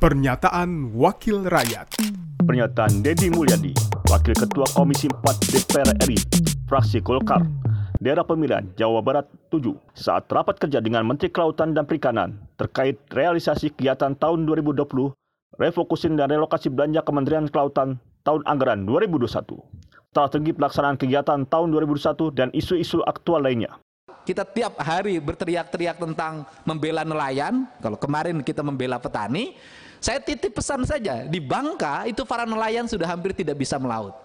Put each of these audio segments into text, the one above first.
Pernyataan Wakil Rakyat Pernyataan Dedi Mulyadi, Wakil Ketua Komisi 4 DPR RI, fraksi Golkar, daerah pemilihan Jawa Barat 7, saat rapat kerja dengan Menteri Kelautan dan Perikanan terkait realisasi kegiatan tahun 2020, refocusing dan relokasi belanja Kementerian Kelautan tahun anggaran 2021, strategi pelaksanaan kegiatan tahun 2021 dan isu-isu aktual lainnya. Kita tiap hari berteriak-teriak tentang membela nelayan. Kalau kemarin kita membela petani, saya titip pesan saja. Di Bangka itu para nelayan sudah hampir tidak bisa melaut.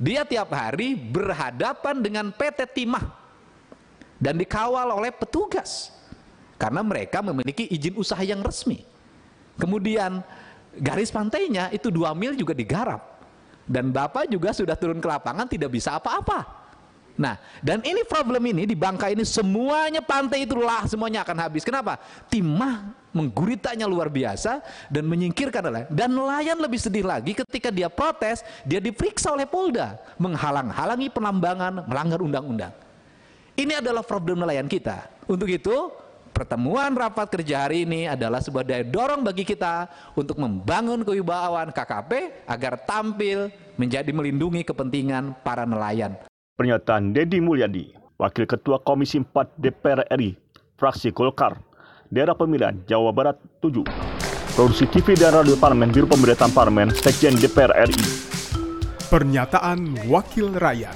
Dia tiap hari berhadapan dengan PT Timah dan dikawal oleh petugas karena mereka memiliki izin usaha yang resmi. Kemudian garis pantainya itu dua mil juga digarap dan bapak juga sudah turun ke lapangan tidak bisa apa-apa. Nah, dan ini problem ini di Bangka ini semuanya pantai itu lah semuanya akan habis. Kenapa? Timah mengguritanya luar biasa dan menyingkirkan nelayan. Dan nelayan lebih sedih lagi ketika dia protes, dia diperiksa oleh Polda, menghalang-halangi penambangan, melanggar undang-undang. Ini adalah problem nelayan kita. Untuk itu, pertemuan rapat kerja hari ini adalah sebuah daya dorong bagi kita untuk membangun kewibawaan KKP agar tampil menjadi melindungi kepentingan para nelayan. Pernyataan Dedi Mulyadi, Wakil Ketua Komisi 4 DPR RI, fraksi Golkar, daerah pemilihan Jawa Barat 7. Produksi TV dan Radio Parlemen Biro Pemberitaan Parlemen, Sekjen DPR RI. Pernyataan Wakil Rakyat